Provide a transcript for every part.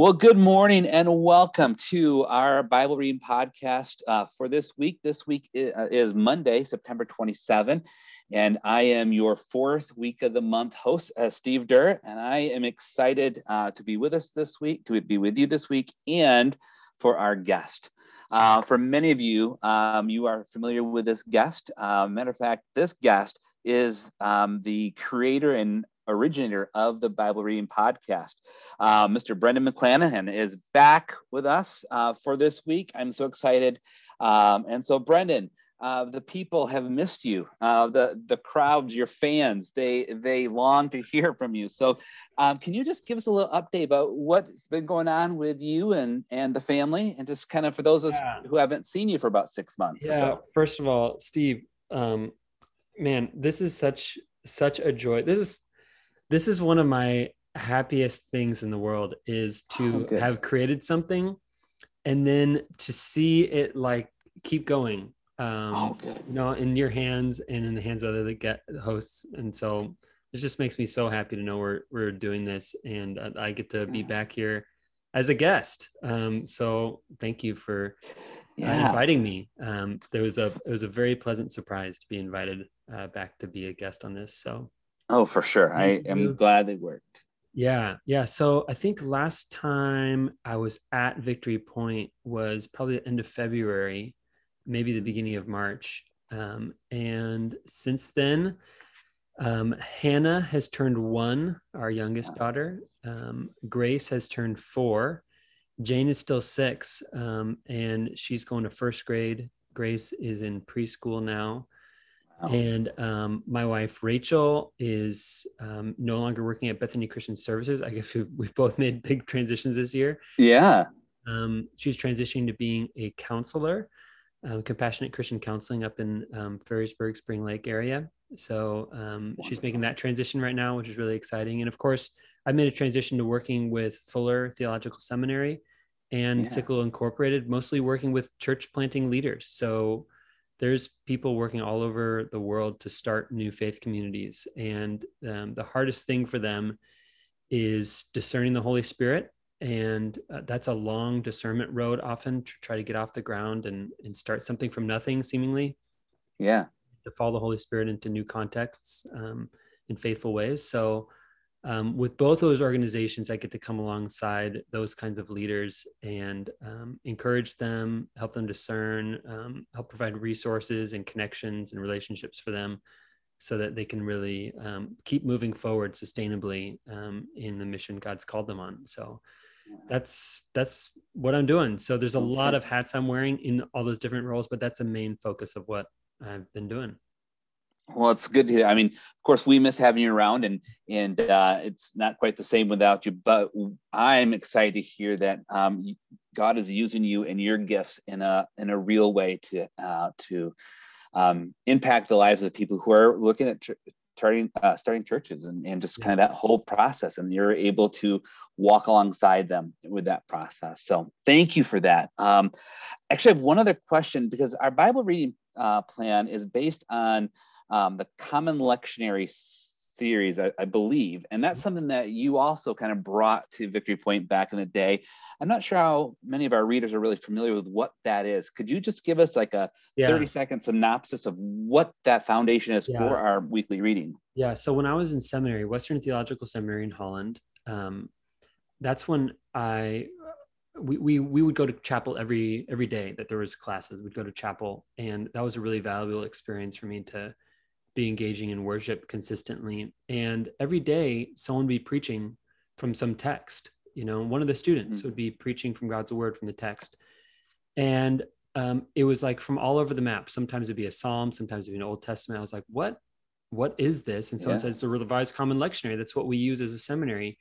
Well, good morning and welcome to our Bible reading podcast uh, for this week. This week uh, is Monday, September 27, and I am your fourth week of the month host, uh, Steve Durr, and I am excited uh, to be with us this week, to be with you this week, and for our guest. Uh, for many of you, um, you are familiar with this guest. Uh, matter of fact, this guest is um, the creator and originator of the Bible Reading Podcast. Uh, Mr. Brendan McClanahan is back with us uh, for this week. I'm so excited. Um, and so, Brendan, uh, the people have missed you. Uh, the the crowds, your fans, they they long to hear from you. So, um, can you just give us a little update about what's been going on with you and and the family, and just kind of for those of us yeah. who haven't seen you for about six months? Yeah. So. First of all, Steve, um, man, this is such such a joy. This is this is one of my happiest things in the world is to oh, have created something and then to see it like keep going um oh, you know in your hands and in the hands of other get hosts. And so it just makes me so happy to know we're we're doing this and i get to be back here as a guest. Um so thank you for uh, yeah. uh, inviting me. Um there was a it was a very pleasant surprise to be invited uh, back to be a guest on this. So Oh, for sure. I am glad it worked. Yeah, yeah. So I think last time I was at Victory Point was probably the end of February, maybe the beginning of March. Um, and since then, um, Hannah has turned one, our youngest daughter. Um, Grace has turned four. Jane is still six, um, and she's going to first grade. Grace is in preschool now. Oh. And um, my wife Rachel is um, no longer working at Bethany Christian Services. I guess we've, we've both made big transitions this year. Yeah. Um, she's transitioning to being a counselor, um, compassionate Christian counseling up in um, Ferrysburg, Spring Lake area. So um, she's making that transition right now, which is really exciting. And of course, I made a transition to working with Fuller Theological Seminary and yeah. Incorporated, mostly working with church planting leaders. So there's people working all over the world to start new faith communities. And um, the hardest thing for them is discerning the holy spirit. And uh, that's a long discernment road often to try to get off the ground and, and start something from nothing seemingly. Yeah. To follow the holy spirit into new contexts um, in faithful ways. So um, with both those organizations, I get to come alongside those kinds of leaders and um, encourage them, help them discern, um, help provide resources and connections and relationships for them so that they can really um, keep moving forward sustainably um, in the mission God's called them on. So that's that's what I'm doing. So there's a lot of hats I'm wearing in all those different roles, but that's the main focus of what I've been doing. Well, it's good to hear. I mean, of course, we miss having you around, and and uh, it's not quite the same without you. But I'm excited to hear that um, God is using you and your gifts in a in a real way to uh, to um, impact the lives of people who are looking at starting uh, starting churches and, and just kind of that whole process. And you're able to walk alongside them with that process. So thank you for that. Um, actually, I have one other question because our Bible reading uh, plan is based on um, the Common Lectionary series, I, I, believe. And that's something that you also kind of brought to Victory Point back in the day. I'm not sure how many of our readers are really familiar with what that is. Could you just give us like a yeah. 30 second synopsis of what that foundation is yeah. for our weekly reading? Yeah. So when I was in seminary, Western Theological Seminary in Holland, um, that's when I we, we we would go to chapel every every day that there was classes we'd go to chapel and that was a really valuable experience for me to be engaging in worship consistently. And every day, someone would be preaching from some text. You know, one of the students mm-hmm. would be preaching from God's word from the text. And um, it was like from all over the map. Sometimes it'd be a psalm, sometimes it'd be an Old Testament. I was like, what? What is this? And someone yeah. said, it's the Revised Common Lectionary. That's what we use as a seminary.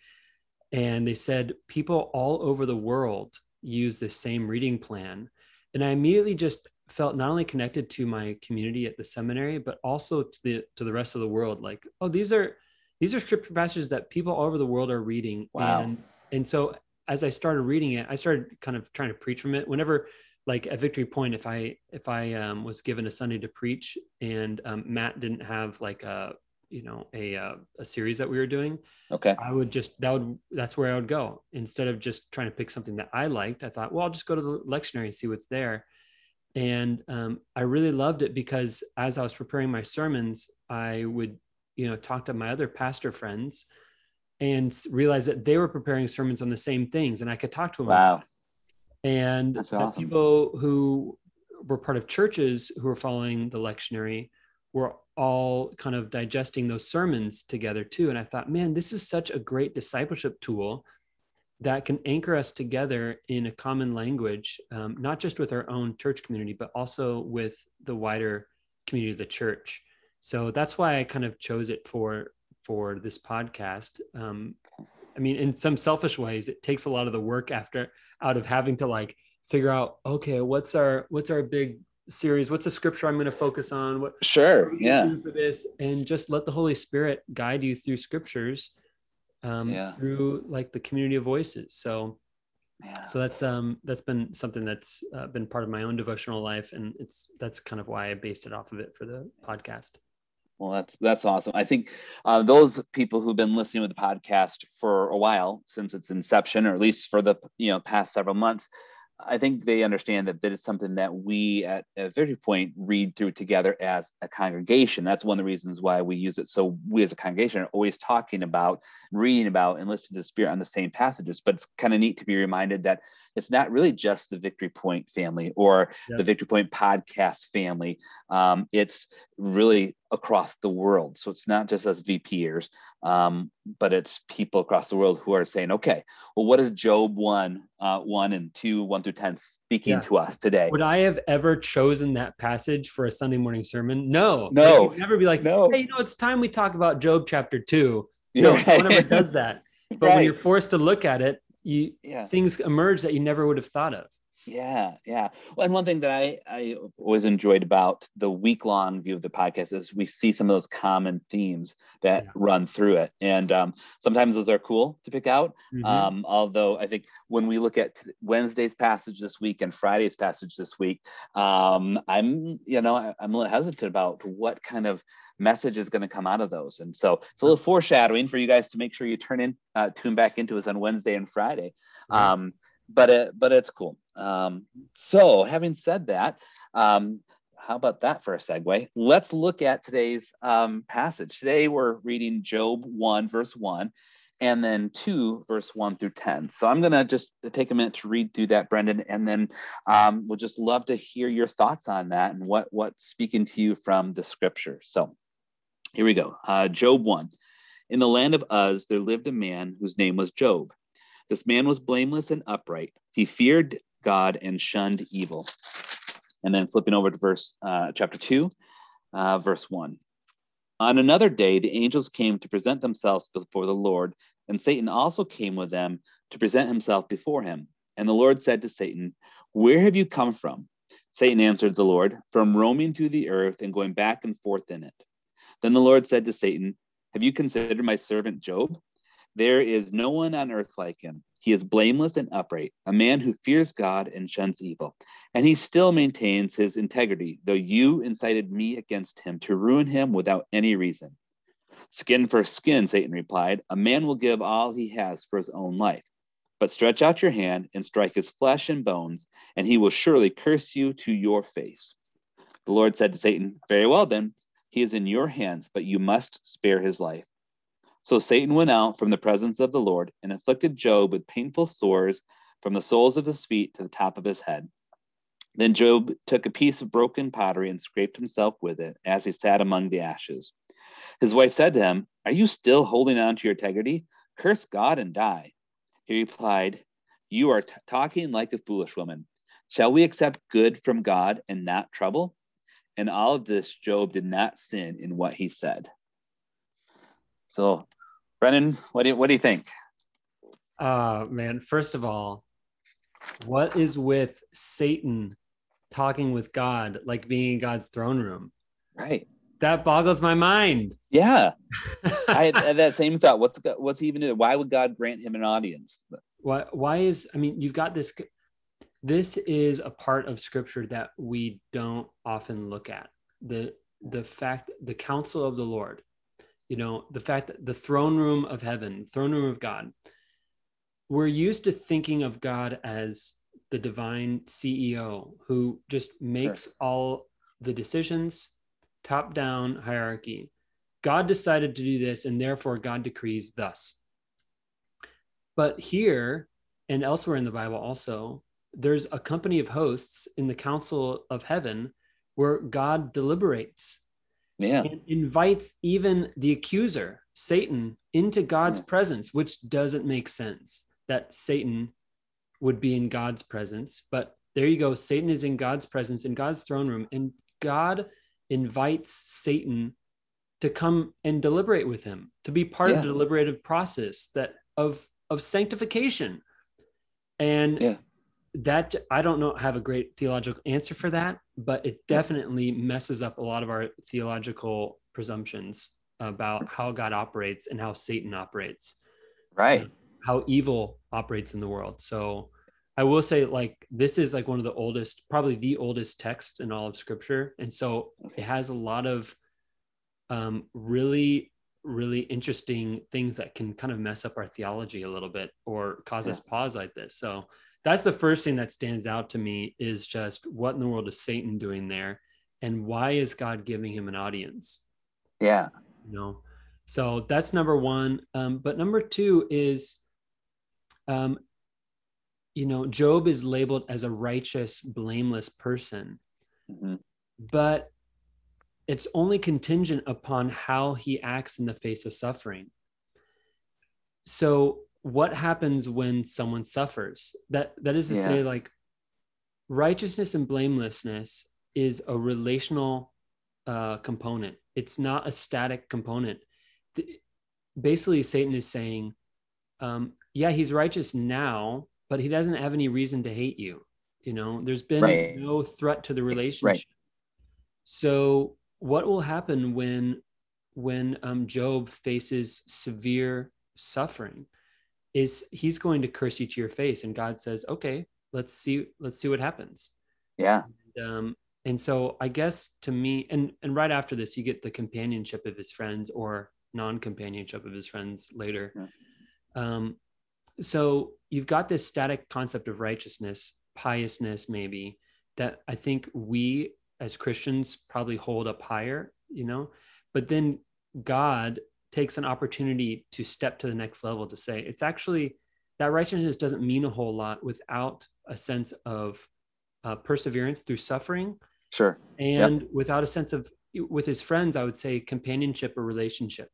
And they said, people all over the world use the same reading plan. And I immediately just felt not only connected to my community at the seminary, but also to the to the rest of the world. Like, oh, these are these are scripture passages that people all over the world are reading. Wow. And and so as I started reading it, I started kind of trying to preach from it. Whenever like at Victory Point, if I if I um, was given a Sunday to preach and um, Matt didn't have like a you know a uh, a series that we were doing, Okay. I would just that would that's where I would go instead of just trying to pick something that I liked. I thought, well, I'll just go to the lectionary and see what's there. And um, I really loved it because as I was preparing my sermons, I would you know talk to my other pastor friends and realize that they were preparing sermons on the same things, and I could talk to them. about Wow. And That's the awesome. people who were part of churches who were following the lectionary were all kind of digesting those sermons together too. And I thought, man, this is such a great discipleship tool that can anchor us together in a common language, um, not just with our own church community, but also with the wider community of the church. So that's why I kind of chose it for for this podcast. Um, I mean, in some selfish ways, it takes a lot of the work after out of having to like figure out, okay, what's our what's our big series? What's a scripture I'm going to focus on? What Sure. Yeah. for this and just let the holy spirit guide you through scriptures um, Yeah. through like the community of voices so Yeah. so that's um that's been something that's uh, been part of my own devotional life and it's that's kind of why i based it off of it for the podcast Well, that's that's awesome. I think uh, those people who've been listening to the podcast for a while since its inception, or at least for the you know past several months, I think they understand that that is something that we at, at Victory Point read through together as a congregation. That's one of the reasons why we use it. So we as a congregation are always talking about, reading about, and listening to the Spirit on the same passages. But it's kind of neat to be reminded that it's not really just the Victory Point family or Yeah. the Victory Point podcast family. Um, it's really across the world. So it's not just us VPers, um, but it's people across the world who are saying, okay, well, what is Job 1, uh, 1 and 2, 1 through 10 speaking Yeah. to us today? would i have ever chosen that passage for a sunday morning sermon no No. You'd never be like No. hey you know it's time we talk about job chapter two Yeah, no right. one ever does that but when you're forced to look at it you Yeah. things emerge that you never would have thought of Yeah, yeah. Well, and one thing that I I always enjoyed about the week long view of the podcast is we see some of those common themes that Yeah. run through it, and um, sometimes those are cool to pick out. Mhm. Um, although I think when we look at Wednesday's passage this week and Friday's passage this week, um, I'm you know I- I'm a little hesitant about what kind of message is going to come out of those, and so it's a little foreshadowing for you guys to make sure you turn in uh, tune back into us on Wednesday and Friday. Mhm. But it, but it's cool. Um, so having said that, um, how about that for a segue? Let's look at today's um, passage. Today we're reading Job 1, verse 1, and then 2, verse 1 through 10. So I'm to just take a minute to read through that, Brendan, and then um, we'll just love to hear your thoughts on that and what, what's speaking to you from the scripture. So here we go. Uh, Job 1. In the land of Uz, there lived a man whose name was Job. This man was blameless and upright. He feared God and shunned evil. And then flipping over to verse uh, chapter 2, uh, verse 1. On another day, the angels came to present themselves before the Lord, and Satan also came with them to present himself before him. And the Lord said to Satan, Where have you come from? Satan answered the Lord, From roaming through the earth and going back and forth in it. Then the Lord said to Satan, Have you considered my servant Job? There is no one on earth like him. He is blameless and upright, a man who fears God and shuns evil. And he still maintains his integrity, though you incited me against him to ruin him without any reason. Skin for skin, Satan replied. A man will give all he has for his own life. But stretch out your hand and strike his flesh and bones, and he will surely curse you to your face. The Lord said to Satan, Very well then, he is in your hands, but you must spare his life. So Satan went out from the presence of the Lord and afflicted Job with painful sores from the soles of his feet to the top of his head. Then Job took a piece of broken pottery and scraped himself with it as he sat among the ashes. His wife said to him, Are you still holding on to your integrity? Curse God and die. He replied, You are t- talking like a foolish woman. Shall we accept good from God and not trouble? In all of this, Job did not sin in what he said. So, Brendan, what do you, what do you think? Uh man, first of all, what is with Satan talking with God, like being in God's throne room. Right. That boggles my mind. Yeah. I had that same thought. What's what's he even doing? Why would God grant him an audience? Why why is I mean, you've got this this is a part of scripture that we don't often look at. The the fact the counsel of the Lord, you know, the fact that the throne room of heaven, throne room of God. We're used to thinking of God as the divine CEO who just makes sure. all the decisions, top down hierarchy. God decided to do this, and therefore God decrees thus. But here and elsewhere in the Bible, also, there's a company of hosts in the council of heaven where God deliberates yeah. and invites even the accuser, Satan, into God's yeah. presence, which doesn't make sense that Satan would be in God's presence. But there you go. Satan is in God's presence, in God's throne room, and God invites Satan to come and deliberate with him, to be part yeah. of the deliberative process that of of sanctification. And yeah that I don't know have a great theological answer for that, but it definitely messes up a lot of our theological presumptions about how God operates and how Satan operates. Right. How evil operates in the world. So I will say like this is like one of the oldest, probably the oldest texts in all of scripture. And so it has a lot of um, really, really interesting things that can kind of mess up our theology a little bit or cause yeah. us pause like this. So that's the first thing that stands out to me is just what in the world is Satan doing there and why is God giving him an audience? Yeah. You know, so that's number one. Um, but number two is, um, you know, Job is labeled as a righteous, blameless person, mm-hmm. but it's only contingent upon how he acts in the face of suffering. So what happens when someone suffers that that is to yeah. say like righteousness and blamelessness is a relational uh, component it's not a static component basically satan is saying um, yeah he's righteous now but he doesn't have any reason to hate you you know there's been right. no threat to the relationship right. so what will happen when when um, job faces severe suffering is he's going to curse you to your face. And god says okay let's see let's see what happens. Yeah. And, um, and so i guess to me and and right after this you get the companionship of his friends or non-companionship of his friends later. Yeah. um, so you've got this static concept of righteousness piousness maybe that i think we as christians probably hold up higher you know? But then god takes an opportunity to step to the next level to say it's actually that righteousness doesn't mean a whole lot without a sense of uh, perseverance through suffering. Sure. And yep. without a sense of with his friends i would say companionship or relationship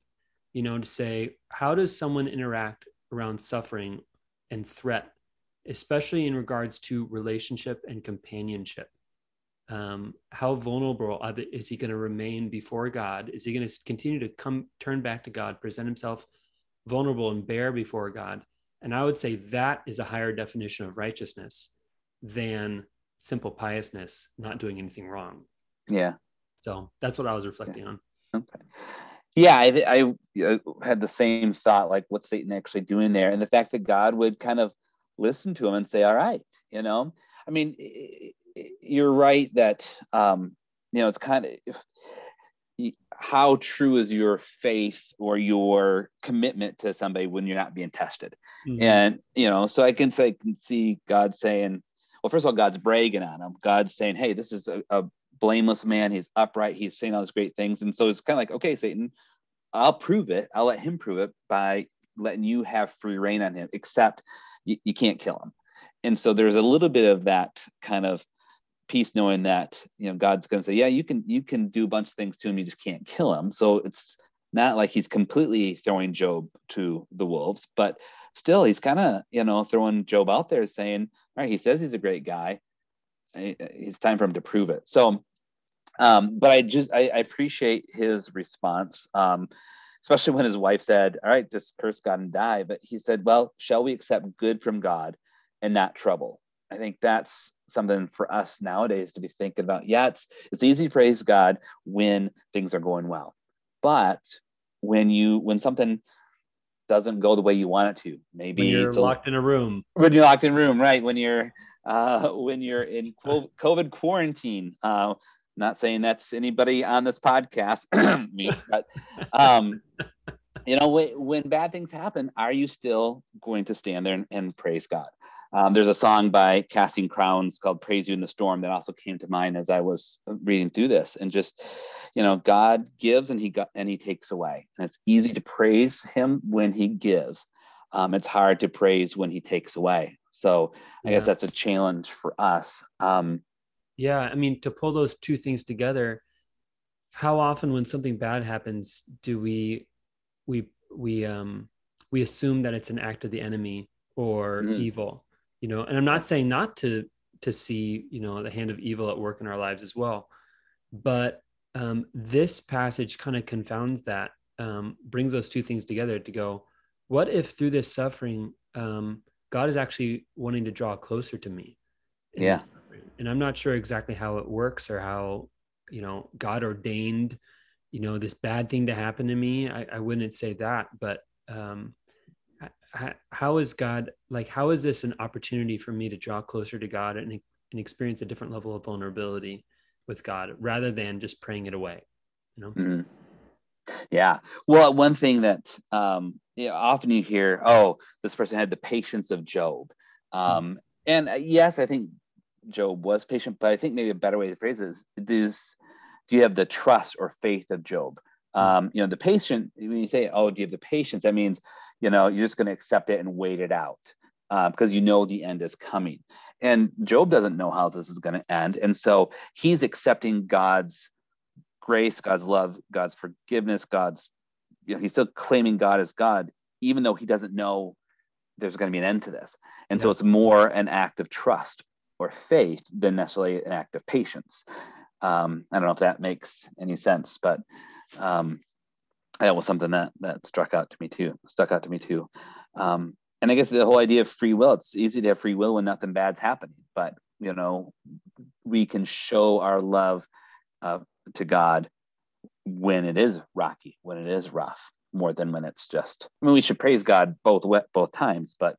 you know to say how does someone interact around suffering and threat especially in regards to relationship and companionship um, how vulnerable is he going to remain before God? Is he going to continue to come turn back to God, present himself vulnerable and bare before God? And I would say that is a higher definition of righteousness than simple piousness, not doing anything wrong. Yeah. So that's what I was reflecting yeah. on. Okay. Yeah, I, I, had the same thought, like what's Satan actually doing there, and the fact that God would kind of listen to him and say, "All right," you know. I mean, you're right that um, you know it's kind of how true is your faith or your commitment to somebody when you're not being tested? Mm-hmm. and you know so i can say I can see god saying well first of all god's bragging on him. God's saying hey this is a, a blameless man. He's upright. He's saying all these great things. And so it's kind of like okay satan i'll prove it. I'll let him prove it by letting you have free rein on him except you, you can't kill him. And so there's a little bit of that kind of peace knowing that you know god's going to say yeah you can you can do a bunch of things to him you just can't kill him. So it's not like he's completely throwing job to the wolves but still he's kind of you know throwing job out there saying all right he says he's a great guy. It's time for him to prove it. So um, but i just I, I, appreciate his response um, especially when his wife said all right just curse god and die. But he said well shall we accept good from god and not trouble? I think that's something for us nowadays to be thinking about. Yeah, it's it's easy to praise God when things are going well, but when you when something doesn't go the way you want it to, maybe when you're locked a, in a room. When you're locked in a room, right? When you're uh, when you're in COVID quarantine. Uh, not saying that's anybody on this podcast, me, but um, you know, when, when, bad things happen, are you still going to stand there and, and praise God? Um, there's a song by Casting Crowns called "Praise You in the Storm" that also came to mind as I was reading through this, and just, you know, God gives and He got and He takes away, and it's easy to praise Him when He gives. Um, it's hard to praise when He takes away. So I yeah. guess that's a challenge for us. Um, yeah, I mean, to pull those two things together, how often when something bad happens do we we we um we assume that it's an act of the enemy or mm-hmm. evil you know and i'm not saying not to to see you know the hand of evil at work in our lives as well. But um, this passage kind of confounds that um, brings those two things together to go what if through this suffering um, god is actually wanting to draw closer to me? yeah. and i'm not sure exactly how it works or how you know god ordained you know this bad thing to happen to me. I, I wouldn't say that but um how is god like how is this an opportunity for me to draw closer to god and, and experience a different level of vulnerability with god rather than just praying it away you know mm-hmm. yeah well one thing that um you know, often you hear oh this person had the patience of job um mm-hmm. and uh, yes i think job was patient but i think maybe a better way to phrase it is does do you have the trust or faith of Job? Hmm. Um, you know, the patient, when you say, oh, do you have the patience? That means, you know, you're just going to accept it and wait it out uh, because you know the end is coming. And Job doesn't know how this is going to end. And so he's accepting God's grace, God's love, God's forgiveness, God's, you know, he's still claiming God as God, even though he doesn't know there's going to be an end to this. And yeah. so it's more an act of trust or faith than necessarily an act of patience. Um, I don't know if that makes any sense, but um, that was something that that struck out to me too. Stuck out to me too. Um, and I guess the whole idea of free will. It's easy to have free will when nothing bad's happening, but you know, we can show our love uh, to God when it is rocky, when it is rough, more than when it's just. I mean, we should praise God both both times, but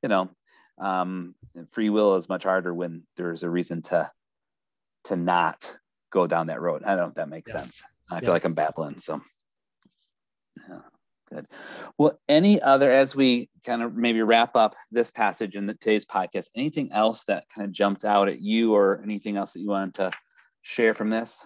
you know, um, free will is much harder when there's a reason to to not go down that road. I don't know if that makes yeah. sense. I yeah. feel like I'm babbling. So, good. Well, any other, as we kind of maybe wrap up this passage in the, today's podcast, anything else that kind of jumped out at you or anything else that you wanted to share from this?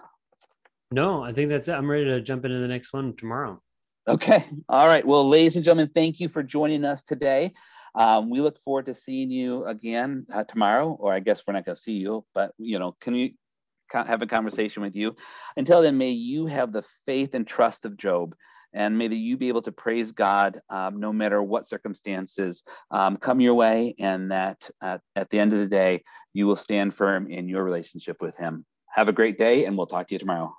No, I think that's it. I'm ready to jump into the next one tomorrow. Okay. All right. Well, ladies and gentlemen, thank you for joining us today. Um, we look forward to seeing you again uh, tomorrow, or I guess we're not going to see you, but you know, can you have a conversation with you. Until then, may you have the faith and trust of Job. And may that you be able to praise God um, no matter what circumstances um, come your way, and that uh, at the end of the day, you will stand firm in your relationship with Him. Have a great day, and we'll talk to you tomorrow.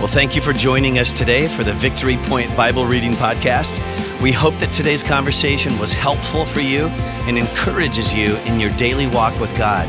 Well, thank you for joining us today for the Victory Point Bible Reading Podcast. We hope that today's conversation was helpful for you and encourages you in your daily walk with God.